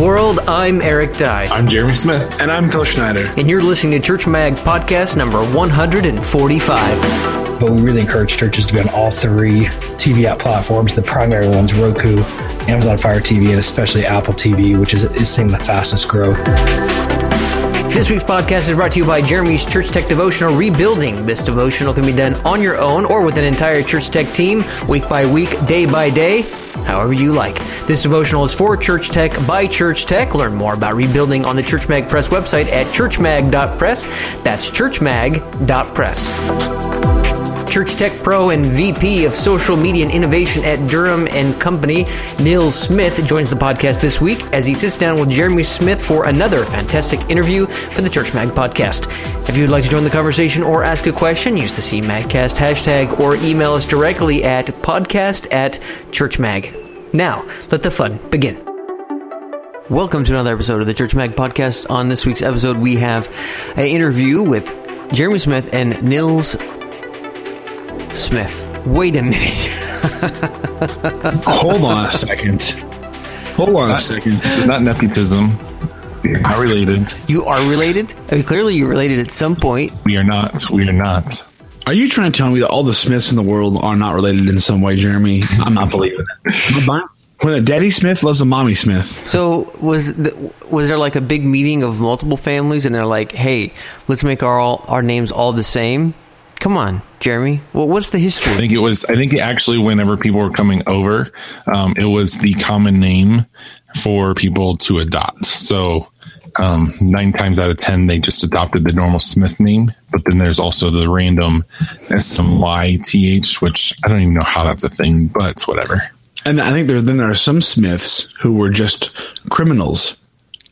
world. I'm Eric Dye. I'm Jeremy Smith. And I'm Phil Schneider. And you're listening to Church Mag Podcast number 145. But we really encourage churches to be on all three TV app platforms. The primary ones, Roku, Amazon Fire TV, and especially Apple TV, which is, is seeing the fastest growth. This week's podcast is brought to you by Jeremy's Church Tech Devotional Rebuilding. This devotional can be done on your own or with an entire Church Tech team, week by week, day by day, however you like. This devotional is for Church Tech by Church Tech. Learn more about rebuilding on the Church Mag Press website at churchmag.press. That's churchmag.press. Church Tech Pro and VP of Social Media and Innovation at Dunham and Company, Neil Smith, joins the podcast this week as he sits down with Jeremy Smith for another fantastic interview for the Church Mag podcast. If you'd like to join the conversation or ask a question, use the CMagcast hashtag or email us directly at podcast at churchmag. Now, let the fun begin. Welcome to another episode of the Church Mag podcast. On this week's episode, we have an interview with Jeremy Smith and Nils Smith. Wait a minute. Hold on a second. Hold on a uh, second. This is not nepotism. Are not related. You are related? I mean, clearly you're related at some point. We are not. We are not. Are you trying to tell me that all the Smiths in the world are not related in some way, Jeremy? I'm not believing it. When a Daddy Smith loves a Mommy Smith. So was the, was there like a big meeting of multiple families, and they're like, "Hey, let's make our all, our names all the same"? Come on, Jeremy. Well, what's the history? I think it was. I think actually, whenever people were coming over, um, it was the common name for people to adopt. So um, nine times out of ten, they just adopted the normal Smith name. But then there's also the random S M Y T H, which I don't even know how that's a thing, but it's whatever. And I think there then there are some Smiths who were just criminals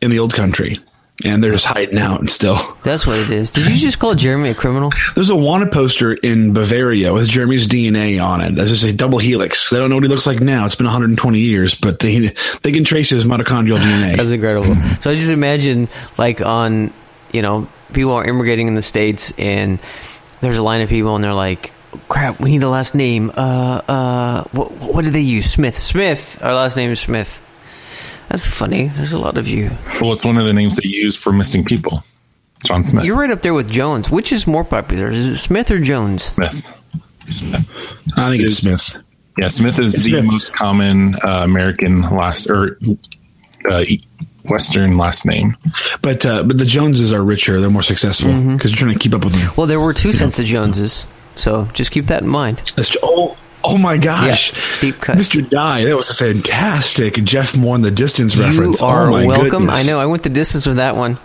in the old country and they're just hiding out and still. That's what it is. Did you just call Jeremy a criminal? There's a wanted poster in Bavaria with Jeremy's DNA on it. As I say, double helix. They don't know what he looks like now. It's been 120 years, but they they can trace his mitochondrial DNA. That's incredible. so I just imagine like on you know people are immigrating in the states and there's a line of people and they're like. Crap! We need a last name. Uh, uh, what, what do they use? Smith. Smith. Our last name is Smith. That's funny. There's a lot of you. Well, it's one of the names they use for missing people. John Smith. You're right up there with Jones. Which is more popular? Is it Smith or Jones? Smith. Smith. I think it's Smith. Yeah, Smith is It's the Smith. most common uh, American last or uh, Western last name. But uh, but the Joneses are richer. They're more successful because you're trying to keep up with them. Well, there were two sets of Joneses, so just keep that in mind. That's oh oh my gosh, Yeah, deep cut. Mr. Dye. That was a fantastic Jeff Moore in the distance reference. You are oh my welcome. goodness. I know I went the distance with that one.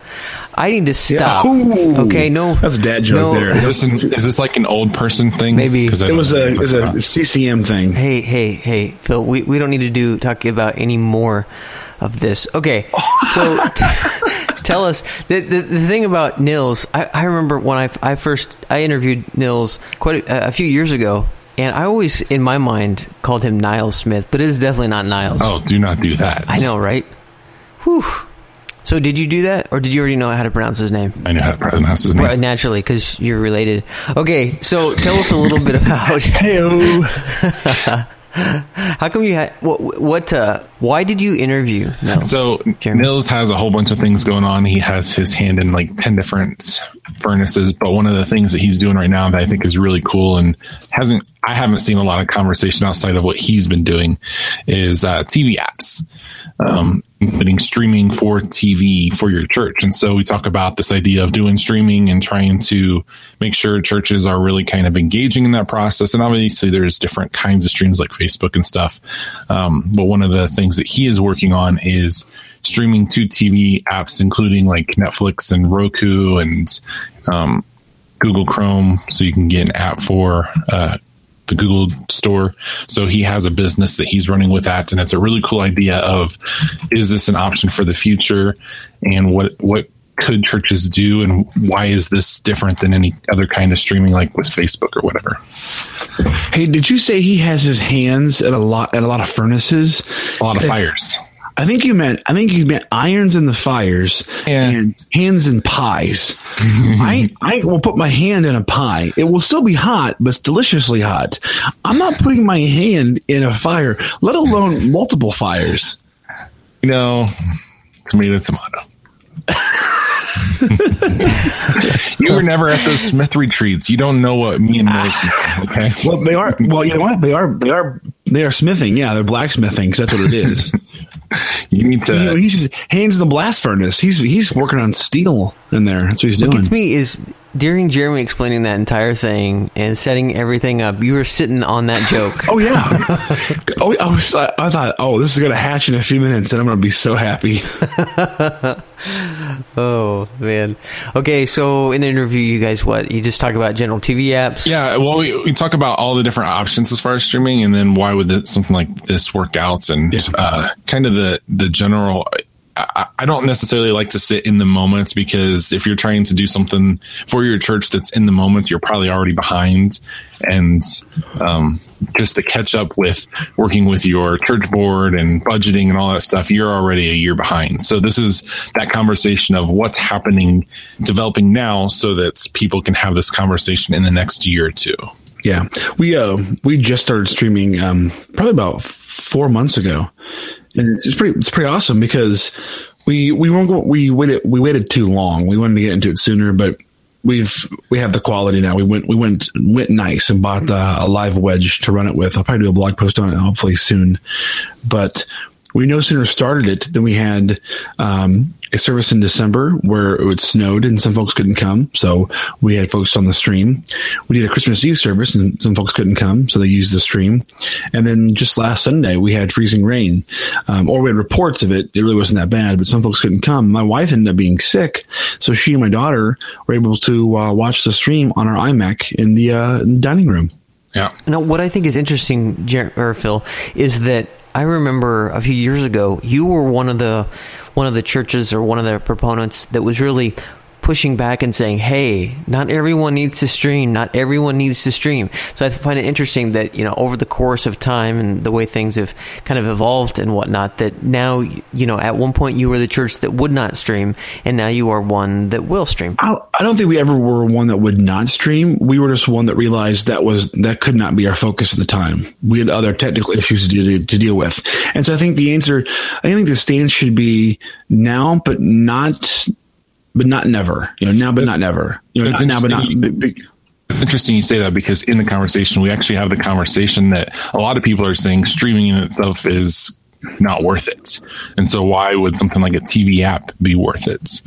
I need to stop. Ooh. okay, no, That's a dad joke no, there. Is this an, is this like an old person thing? Maybe It was a it was a. CCM thing. Hey, hey, hey, Phil. We we don't need to do talk about any more of this. Okay, so t- tell us the, the the thing about Nils. I, I remember when I I first I interviewed Nils quite a, a few years ago. And I always, in my mind, called him Niles Smith, but it is definitely not Niles. Oh, do not do that. I know, right? Whew. So, did you do that, or did you already know how to pronounce his name? I know how to pronounce his name. Well, naturally, because you're related. Okay, so tell us a little bit about how come you had what? What? Uh, why did you interview? No. So Jeremy. Nils has a whole bunch of things going on. He has his hand in like ten different furnaces, but one of the things that he's doing right now that I think is really cool and hasn't I haven't seen a lot of conversation outside of what he's been doing is uh, TV apps. Um, including streaming for TV for your church. And so we talk about this idea of doing streaming and trying to make sure churches are really kind of engaging in that process. And obviously there's different kinds of streams like Facebook and stuff. Um, but one of the things that he is working on is streaming to TV apps, including like Netflix and Roku and, um, Google Chrome. So you can get an app for, uh, the Google store. So he has a business that he's running with that. And it's a really cool idea of, is this an option for the future? And what, what could churches do? And why is this different than any other kind of streaming like with Facebook or whatever? Hey, did you say he has his hands at a lot at a lot of furnaces? A lot of fires. I think you meant I think you meant irons in the fires Yeah. and hands in pies. I I will put my hand in a pie. It will still be hot, but it's deliciously hot. I'm not putting my hand in a fire, let alone multiple fires. You know, tomato, tomato. you were never at those Smith retreats. You don't know what me and know. Okay. Well, they are. Well, you know what? They are. They are. They are smithing. Yeah, they're blacksmithing. That's what it is. You need to. you know, he's just hands in the blast furnace. He's he's working on steel in there. That's what he's What doing. gets me is during Jeremy explaining that entire thing and setting everything up, you were sitting on that joke. Oh yeah. oh, I was. I, I thought, oh, this is gonna hatch in a few minutes, and I'm gonna be so happy. Oh man. Okay, so in the interview, you guys what? You just talk about general TV apps. Yeah, well, we, we talk about all the different options as far as streaming, and then why would this, something like this work out, and uh, kind of the the general. I, don't necessarily like to sit in the moments because if you're trying to do something for your church that's in the moments, you're probably already behind, and um, just to catch up with working with your church board and budgeting and all that stuff, you're already a year behind. So this is that conversation of what's happening, developing now, so that people can have this conversation in the next year or two. Yeah, we uh we just started streaming um probably about four months ago, and it's, it's pretty it's pretty awesome because we we go- we waited we waited too long. We wanted to get into it sooner, but we've we have the quality now. We went we went went nice and bought the, a live wedge to run it with. I'll probably do a blog post on it hopefully soon, but. We no sooner started it than we had um, a service in December where it snowed and some folks couldn't come. So we had folks on the stream. We did a Christmas Eve service and some folks couldn't come. So they used the stream. And then just last Sunday, we had freezing rain, um, or we had reports of it. It really wasn't that bad, but some folks couldn't come. My wife ended up being sick. So she and my daughter were able to uh, watch the stream on our iMac in the uh, dining room. Yeah. Now, what I think is interesting, Jer- or Phil, is that I remember a few years ago you were one of the one of the churches or one of the proponents that was really pushing back and saying, "Hey, not everyone needs to stream. Not everyone needs to stream." So I find it interesting that you know over the course of time and the way things have kind of evolved and whatnot, that now you know at one point you were the church that would not stream, and now you are one that will stream. I, I don't think we ever were one that would not stream. We were just one that realized that was that could not be our focus at the time. We had other technical issues to, to deal with, and so I think the answer, I think the stance should be now, but not, but not never. You know, now but not never. You know, not, now but not. interesting you say that because in the conversation, we actually have the conversation that a lot of people are saying streaming in itself is not worth it. And so why would something like a TV app be worth it?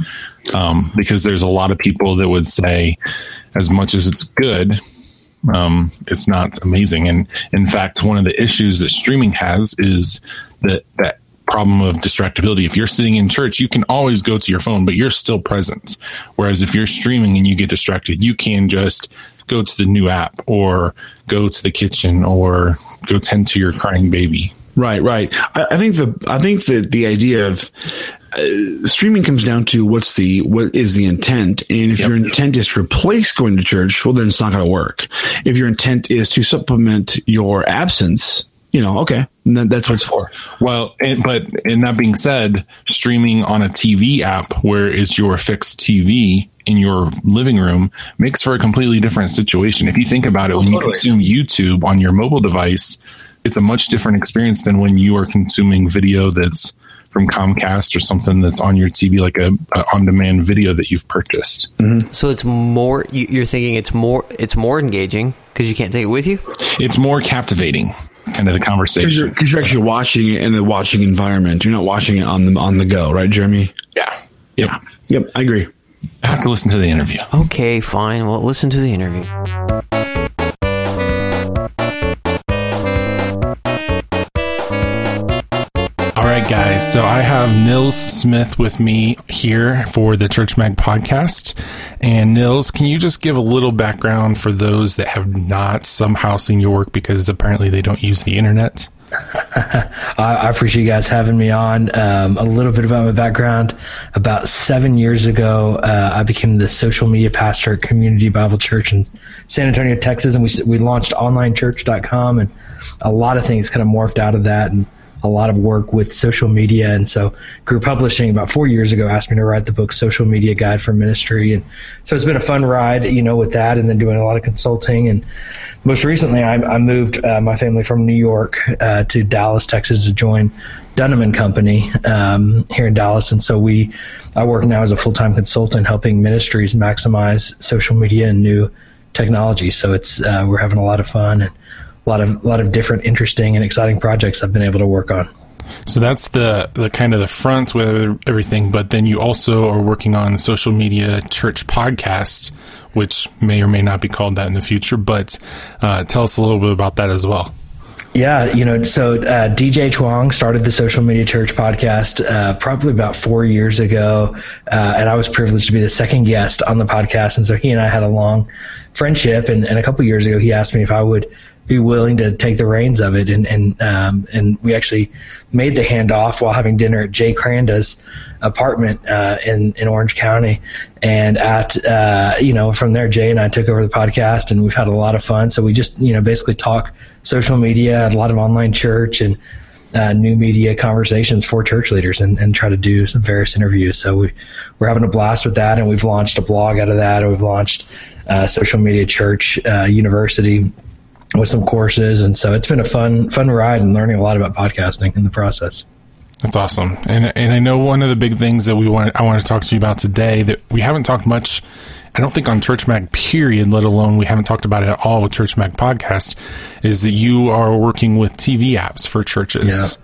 Um, because there's a lot of people that would say as much as it's good, um, it's not amazing. And in fact, one of the issues that streaming has is that, that problem of distractibility. If you're sitting in church, you can always go to your phone, but you're still present. Whereas if you're streaming and you get distracted, you can just go to the new app or go to the kitchen or go tend to your crying baby. Right, right. I, I think the I think that the idea of uh, streaming comes down to what's the what is the intent, and if Yep. your intent is to replace going to church, well, then it's not going to work. If your intent is to supplement your absence, you know, okay, that's what it's for. Well, and, but and that being said, streaming on a TV app where it's your fixed TV in your living room makes for a completely different situation. If you think about it, oh, when you consume YouTube on your mobile device, it's a much different experience than when you are consuming video that's from Comcast or something that's on your TV, like a, a on-demand video that you've purchased. Mm-hmm. So it's more. you- You're thinking it's more. It's more engaging because you can't take it with you. It's more captivating, kind of the conversation. Because you're, conversation. 'cause you're actually watching it in a watching environment. You're not watching it on the on the go, right, Jeremy? Yeah. Yep. Yep, I agree. I have to listen to the interview. Okay, fine. Well, listen to the interview. All right, guys. So I have Nils Smith with me here for the Church Mag podcast. And Nils, can you just give a little background for those that have not somehow seen your work because apparently they don't use the internet? I, appreciate you guys having me on. Um, a little bit about my background. About seven years ago, uh, I became the social media pastor at Community Bible Church in San Antonio, Texas, and we we launched OnlineChurch.com, and a lot of things kind of morphed out of that. And a lot of work with social media. And so Group Publishing about four years ago asked me to write the book Social Media Guide for Ministry. And so it's been a fun ride, you know, with that and then doing a lot of consulting. And most recently, I, I moved uh, my family from New York uh, to Dallas, Texas to join Dunham and Company um, here in Dallas. And so we, I work now as a full time consultant helping ministries maximize social media and new technology. So it's, uh, we're having a lot of fun and a lot of a lot of different interesting and exciting projects I've been able to work on. So that's the the kind of the front with everything, but then you also are working on social media church podcast, which may or may not be called that in the future. But uh, tell us a little bit about that as well. Yeah, you know, so uh, DJ Chuang started the Social Media Church podcast uh, probably about four years ago, uh, and I was privileged to be the second guest on the podcast. And so he and I had a long friendship, and, and a couple years ago, he asked me if I would be willing to take the reins of it. And and um, and we actually made the handoff while having dinner at Jay Kranda's apartment uh, in in Orange County. And at uh, you know from there, Jay and I took over the podcast, and we've had a lot of fun. So we just you know basically talk social media, a lot of online church, and uh, new media conversations for church leaders and, and try to do some various interviews. So we, we're having a blast with that, and we've launched a blog out of that, and we've launched uh, Social Media Church uh, University with some courses, and so it's been a fun fun ride and learning a lot about podcasting in the process. That's awesome, and and I know one of the big things that we want I want to talk to you about today that we haven't talked much. I don't think on Church Mag period, let alone we haven't talked about it at all with Church Mag podcast, is that you are working with TV apps for churches. Yeah.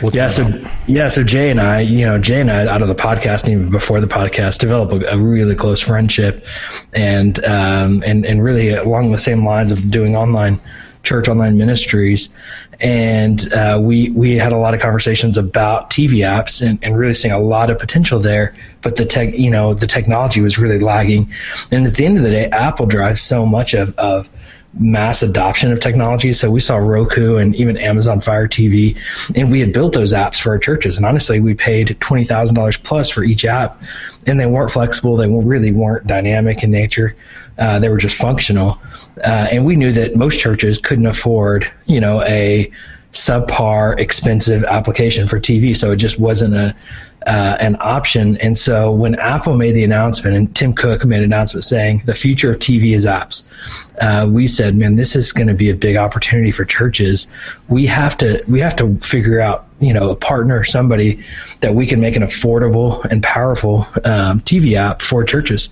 What's yeah, so yeah, so Jay and I, you know, Jay and I, out of the podcast, even before the podcast, developed a, a really close friendship, and um, and and really along the same lines of doing online church online ministries, and uh, we we had a lot of conversations about TV apps and, and really seeing a lot of potential there. But the tech, you know, the technology was really lagging, and at the end of the day, Apple drives so much of of mass adoption of technology. So we saw Roku and even Amazon Fire TV, and we had built those apps for our churches. And honestly, we paid twenty thousand dollars plus for each app, and they weren't flexible. They really weren't dynamic in nature. Uh, they were just functional, uh, and we knew that most churches couldn't afford, you know, a subpar expensive application for TV. So it just wasn't a uh, an option. And so when Apple made the announcement and Tim Cook made an announcement saying the future of TV is apps, uh, we said, man, this is going to be a big opportunity for churches. We have to we have to figure out you know a partner somebody that we can make an affordable and powerful um, TV app for churches.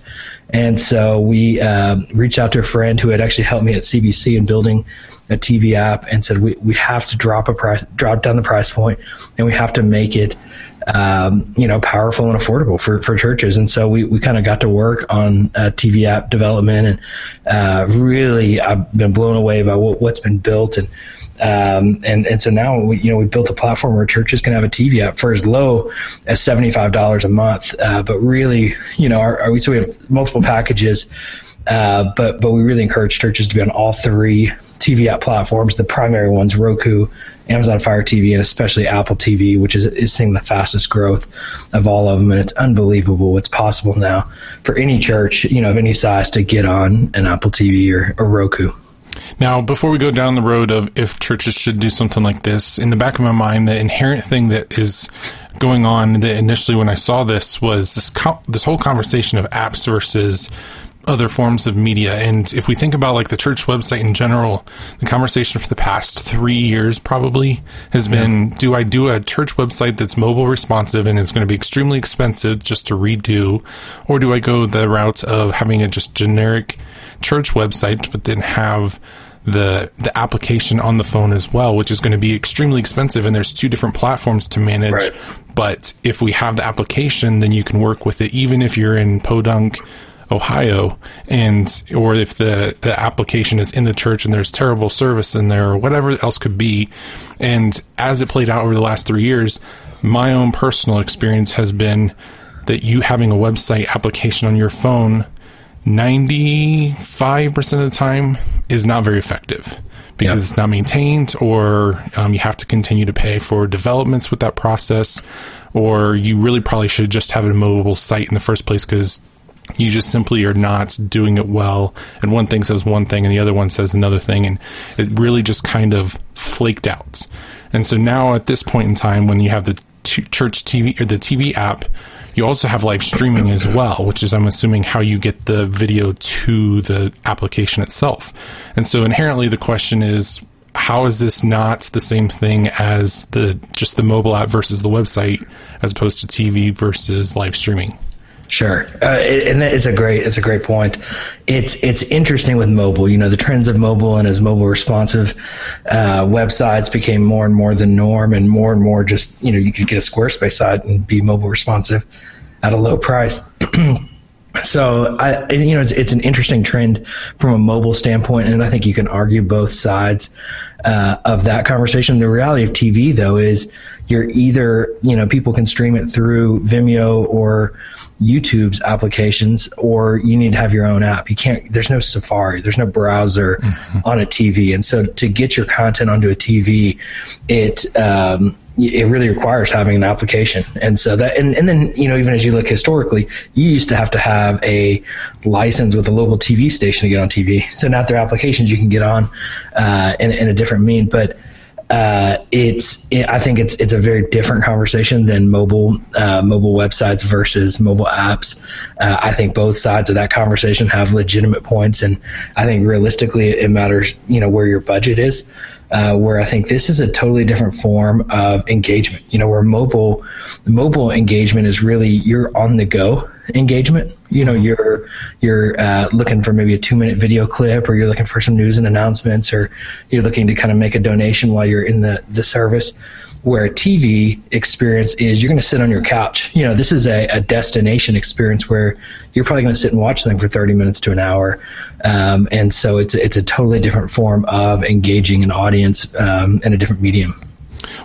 And so we uh, reached out to a friend who had actually helped me at CBC in building a TV app and said we, we have to drop a price drop down the price point and we have to make it um, you know, powerful and affordable for, for churches. And so we, we kind of got to work on uh, TV app development and uh, really I've been blown away by what, what's been built. And, um, and, and so now we, you know, we built a platform where churches can have a TV app for as low as $75 a month. Uh, but really, you know, our, so we have multiple packages uh, but but we really encourage churches to be on all three TV app platforms. The primary ones: Roku, Amazon Fire TV, and especially Apple TV, which is is seeing the fastest growth of all of them. And it's unbelievable what's possible now for any church, you know, of any size, to get on an Apple TV or, a Roku. Now, before we go down the road of if churches should do something like this, in the back of my mind, the inherent thing that is going on that initially when I saw this was this co- this whole conversation of apps versus other forms of media. And if we think about like the church website in general, the conversation for the past three years probably has been yeah. do I do a church website that's mobile responsive and is going to be extremely expensive just to redo? Or do I go the route of having a just generic church website, but then have the the application on the phone as well, which is going to be extremely expensive. And there's two different platforms to manage. Right. But if we have the application, then you can work with it, even if you're in Podunk Ohio, and or if the, the application is in the church and there's terrible service in there or whatever else could be. And as it played out over the last three years, my own personal experience has been that you having a website application on your phone 95% of the time is not very effective because yep. it's not maintained or um, you have to continue to pay for developments with that process or you really probably should just have a mobile site in the first place because you just simply are not doing it well. And one thing says one thing and the other one says another thing and it really just kind of flaked out. And so now at this point in time when you have the t- church tv or the tv app you also have live streaming as well which is i'm assuming how you get the video to the application itself. And so inherently the question is how is this not the same thing as the just the mobile app versus the website as opposed to tv versus live streaming Sure, uh, and it's a great it's a great point. It's it's interesting with mobile. You know, the trends of mobile and as mobile responsive uh, websites became more and more the norm, and more and more just you know you could get a Squarespace site and be mobile responsive at a low price. so I you know it's it's an interesting trend from a mobile standpoint, and I think you can argue both sides uh, of that conversation. The reality of TV though is you're either you know people can stream it through Vimeo or YouTube's applications, or you need to have your own app. You can't. There's no Safari. There's no browser mm-hmm. on a TV, and so to get your content onto a TV, it um, it really requires having an application. And so that, and, and then, you know, even as you look historically, you used to have to have a license with a local TV station to get on TV. So now through applications, you can get on uh, in, in a different mean. But uh, it's it, I think it's it's a very different conversation than mobile uh, mobile websites versus mobile apps. Uh, I think both sides of that conversation have legitimate points, and I think realistically it matters you know where your budget is uh, where I think this is a totally different form of engagement. You know, where mobile mobile engagement is really you're on the go engagement. You know, you're you're uh, looking for maybe a two minute video clip, or you're looking for some news and announcements, or you're looking to kind of make a donation while you're in the the service where a TV experience is you're going to sit on your couch. You know, this is a, a destination experience where you're probably going to sit and watch them for 30 minutes to an hour. Um, and so it's, it's a totally different form of engaging an audience um, in a different medium.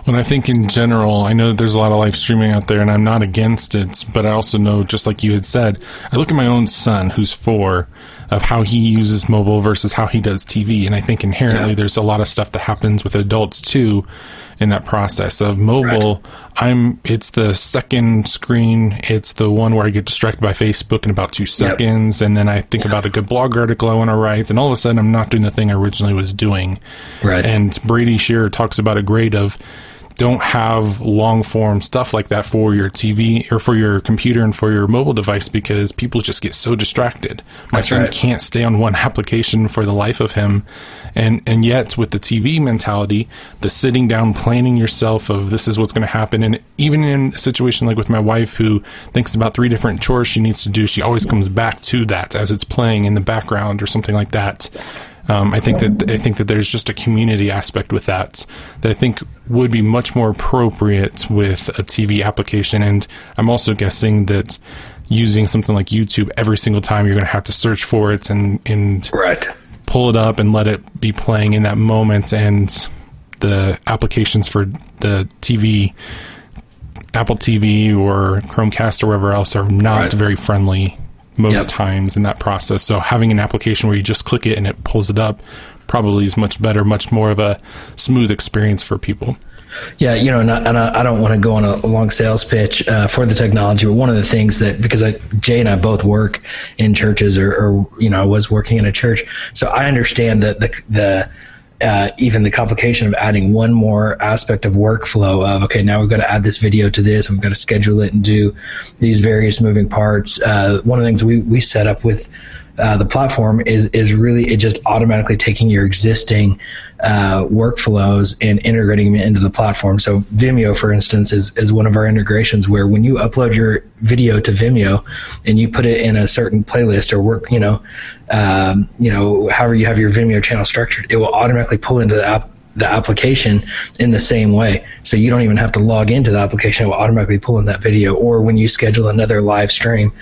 Well, I think in general, I know that there's a lot of live streaming out there, and I'm not against it, but I also know, just like you had said, I look at my own son, who's four, of how he uses mobile versus how he does TV, and I think inherently yeah. there's a lot of stuff that happens with adults too in that process of mobile. Right. I'm it's the second screen. It's the one where I get distracted by Facebook in about two seconds, yep. and then I think about a good blog article I want to write, and all of a sudden I'm not doing the thing I originally was doing. Right. And Brady Shearer talks about a grade of don't have long form stuff like that for your TV or for your computer and for your mobile device because people just get so distracted. My That's son right. can't stay on one application for the life of him. And and yet with the TV mentality, the sitting down planning yourself of this is what's going to happen and even in a situation like with my wife who thinks about three different chores she needs to do, she always comes back to that as it's playing in the background or something like that. Um, I think that I think that there's just a community aspect with that that I think would be much more appropriate with a TV application. And I'm also guessing that using something like YouTube every single time you're going to have to search for it and and right. pull it up and let it be playing in that moment. And the applications for the TV. Apple TV or Chromecast or wherever else are not right. very friendly most yep. times in that process. So having an application where you just click it and it pulls it up probably is much better, much more of a smooth experience for people. Yeah, you know, and I, and I don't want to go on a long sales pitch uh, for the technology, but one of the things that because I, Jay and I both work in churches, or, or you know, I was working in a church, so I understand that the the uh, even the complication of adding one more aspect of workflow of okay now we've got to add this video to this we've got to schedule it and do these various moving parts. Uh, one of the things we, we set up with uh, the platform is is really it just automatically taking your existing uh, workflows and integrating them into the platform. So Vimeo, for instance, is is one of our integrations where when you upload your video to Vimeo and you put it in a certain playlist or work, you know, um, you know, however you have your Vimeo channel structured, it will automatically pull into the app the application in the same way. So you don't even have to log into the application. It will automatically pull in that video. Or when you schedule another live stream,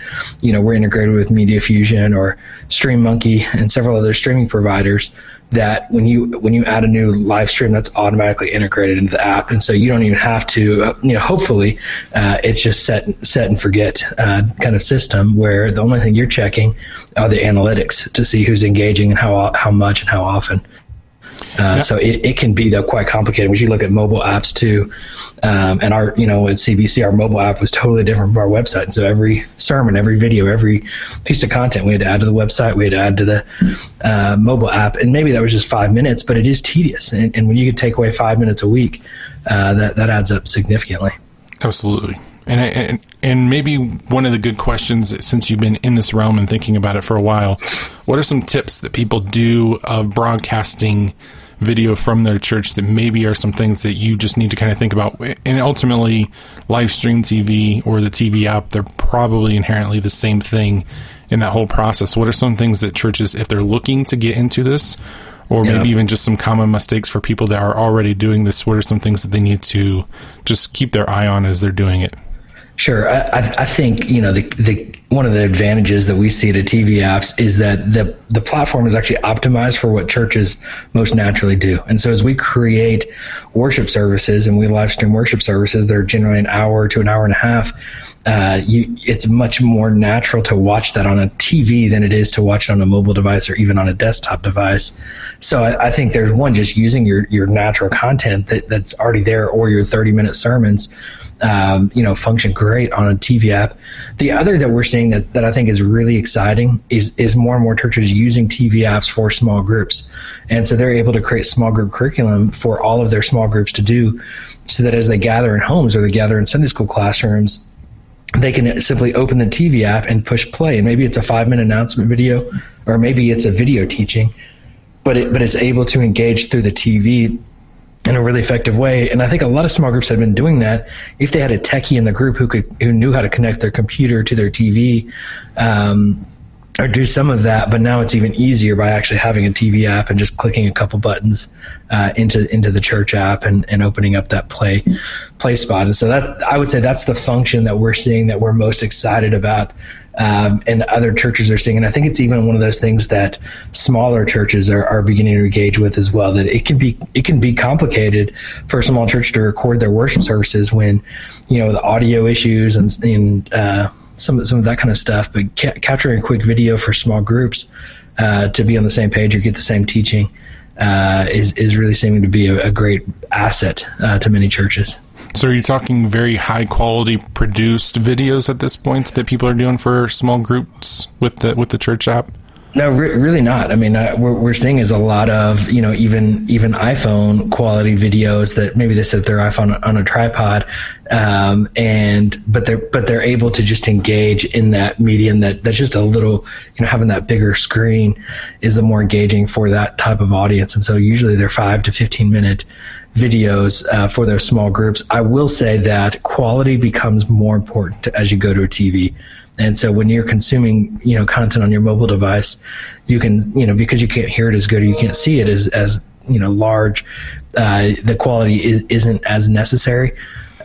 you know, we're integrated with Media Fusion or StreamMonkey and several other streaming providers that when you when you add a new live stream that's automatically integrated into the app and so you don't even have to uh, you know hopefully uh, it's just set set and forget uh, kind of system where the only thing you're checking are the analytics to see who's engaging and how how much and how often Uh, So it, it can be though quite complicated. When you look at mobile apps too, um, and our you know at CBC our mobile app was totally different from our website. And so every sermon, every video, every piece of content we had to add to the website, we had to add to the uh, mobile app, and maybe that was just five minutes, but it is tedious. And, and when you can take away five minutes a week, uh, that that adds up significantly. Absolutely. And, and and maybe one of the good questions since you've been in this realm and thinking about it for a while, what are some tips that people do of broadcasting video from their church that maybe are some things that you just need to kind of think about? And ultimately, live stream TV or the TV app, they're probably inherently the same thing in that whole process. What are some things that churches, if they're looking to get into this, or yeah. maybe even just some common mistakes for people that are already doing this? What are some things that they need to just keep their eye on as they're doing it? Sure, I, I think you know the the one of the advantages that we see to TV apps is that the the platform is actually optimized for what churches most naturally do. And so as we create worship services and we live stream worship services, they're generally an hour to an hour and a half uh, you, it's much more natural to watch that on a TV than it is to watch it on a mobile device or even on a desktop device. So I, I think there's one just using your your natural content that, that's already there or your 30 minute sermons, um, you know, function great on a TV app. The other that we're seeing that, that I think is really exciting is is more and more churches using TV apps for small groups, and so they're able to create small group curriculum for all of their small groups to do, so that as they gather in homes or they gather in Sunday school classrooms they can simply open the TV app and push play. And maybe it's a five minute announcement video, or maybe it's a video teaching, but it, but it's able to engage through the TV in a really effective way. And I think a lot of small groups have been doing that. If they had a techie in the group who could who knew how to connect their computer to their TV, um, or do some of that, but now it's even easier by actually having a TV app and just clicking a couple buttons uh, into into the church app and, and opening up that play play spot. And so that I would say that's the function that we're seeing that we're most excited about, um, and other churches are seeing. And I think it's even one of those things that smaller churches are, are beginning to engage with as well. That it can be it can be complicated for a small church to record their worship services when you know the audio issues and, and uh, some some of that kind of stuff. But ca- capturing quick video for small groups uh, to be on the same page or get the same teaching uh, is is really seeming to be a, a great asset uh, to many churches. So, are you talking very high quality produced videos at this point that people are doing for small groups with the with the church app? No, re- really not. I mean, uh, what we're seeing is a lot of you know even even iPhone quality videos that maybe they set their iPhone on a tripod, um, and but they're but they're able to just engage in that medium that that's just a little you know having that bigger screen is a more engaging for that type of audience, and so usually they're five to fifteen minute videos uh, for those small groups. I will say that quality becomes more important as you go to a TV. And so when you're consuming, you know, content on your mobile device, you can, you know, because you can't hear it as good or you can't see it as, as you know, large, uh, the quality is, isn't as necessary.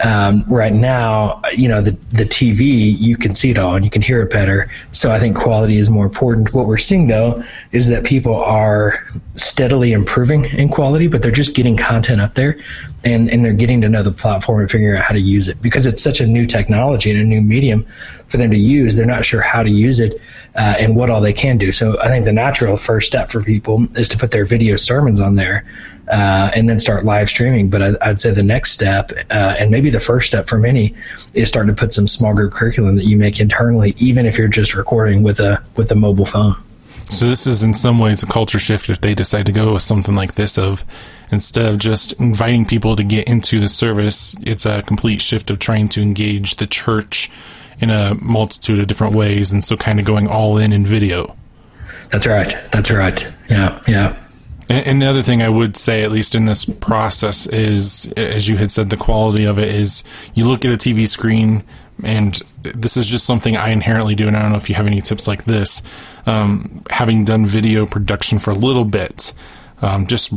Um, right now, you know, the, the TV, you can see it all and you can hear it better. So I think quality is more important. What we're seeing though is that people are steadily improving in quality, but they're just getting content up there and, and they're getting to know the platform and figuring out how to use it because it's such a new technology and a new medium for them to use. They're not sure how to use it uh, and what all they can do. So I think the natural first step for people is to put their video sermons on there uh, and then start live streaming. But I, would say the next step, uh, and maybe the first step for many, is starting to put some small group curriculum that you make internally, even if you're just recording with a with a mobile phone. So this is in some ways a culture shift if they decide to go with something like this of instead of just inviting people to get into the service, it's a complete shift of trying to engage the church in a multitude of different ways and so kind of going all in in video. That's right. That's right. Yeah, yeah. And, and the other thing I would say, at least in this process, is as you had said, the quality of it is you look at a TV screen, and this is just something I inherently do, and I don't know if you have any tips like this. Um, having done video production for a little bit, um, just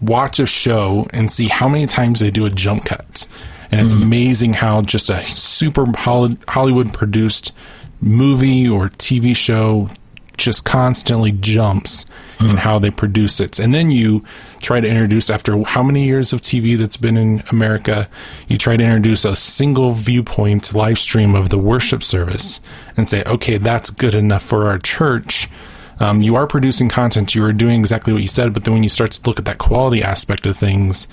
watch a show and see how many times they do a jump cut. And it's mm-hmm. amazing how just a super Hollywood produced movie or TV show just constantly jumps mm. in how they produce it. And then you try to introduce, after how many years of TV that's been in America, you try to introduce a single viewpoint live stream of the worship service and say, okay, that's good enough for our church. um, you are producing content, you are doing exactly what you said, but then when you start to look at that quality aspect of things,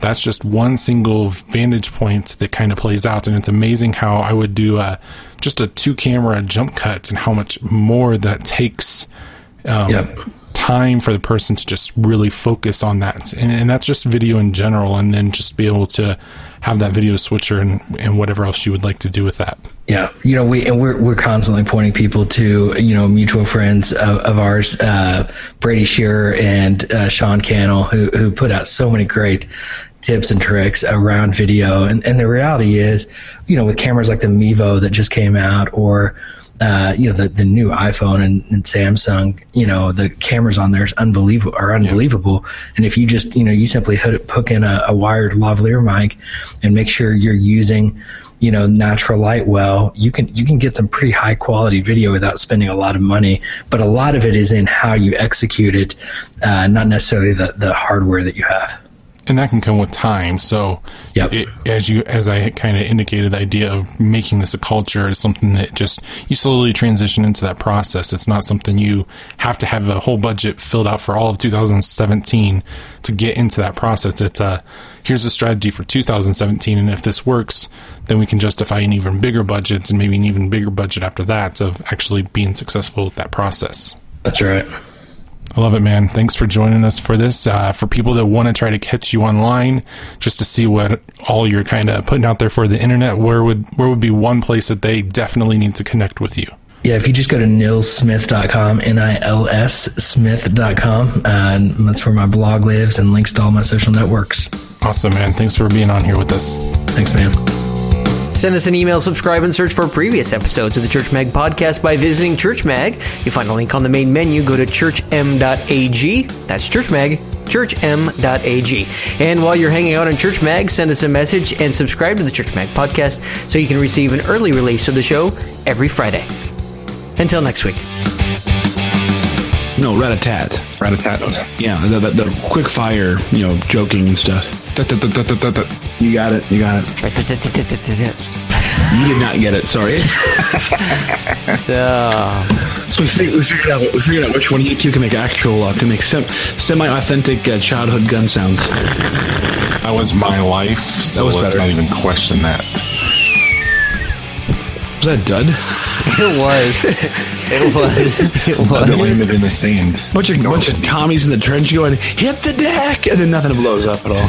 that's just one single vantage point that kind of plays out. And it's amazing how I would do a, just a two camera jump cut and how much more that takes. Um, yep time for the person to just really focus on that. And, and, that's just video in general. And then just be able to have that video switcher and, and whatever else you would like to do with that. Yeah. You know, we, and we're, we're constantly pointing people to, you know, mutual friends of, of ours, uh, Brady Shearer and uh, Sean Cannell, who, who put out so many great tips and tricks around video. And, and the reality is, you know, with cameras like the Mevo that just came out or, uh, you know the, the new iPhone and, and, Samsung, you know the cameras on there is unbelievable are unbelievable. Yeah. And if you just you know you simply hook, hook in a, a, wired lavalier mic and make sure you're using you know natural light well, you can you can get some pretty high quality video without spending a lot of money. But a lot of it is in how you execute it, uh, not necessarily the the hardware that you have and that can come with time. So, yep. it, as you as I kind of indicated, the idea of making this a culture is something that just you slowly transition into that process. It's not something you have to have a whole budget filled out for all of 2017 to get into that process. It's a here's a strategy for 2017, and if this works, then we can justify an even bigger budget and maybe an even bigger budget after that of actually being successful with that process. That's right. I love it, man. Thanks for joining us for this. Uh, for people that want to try to catch you online, just to see what all you're kind of putting out there for the internet, where would where would be one place that they definitely need to connect with you? Yeah, if you just go to nilssmith.com, N-I-L-S smith.com, uh, and that's where my blog lives and links to all my social networks. Awesome, man. Thanks for being on here with us. Thanks, man. Send us an email, subscribe, and search for previous episodes of the Church Mag podcast by visiting Church Mag. You find a link on the main menu. Go to churchm.ag. That's Church Mag, churchm.ag. And while you're hanging out on Church Mag, send us a message and subscribe to the Church Mag podcast so you can receive an early release of the show every Friday. Until next week. No, rat a tat. Rat a tat. Yeah, the, the, the quick fire, you know, joking and stuff. You got it. You got it. you did not get it. Sorry. So we figured, we figured out we figured out which one of you two can make actual uh, can make sem- semi-authentic uh, childhood gun sounds. That was my life. So was let's better. not even question that. Was that dud? It was. It was. It was. landed in the sand. Bunch of no. bunch of commies in the trench going hit the deck, and then nothing blows up at all.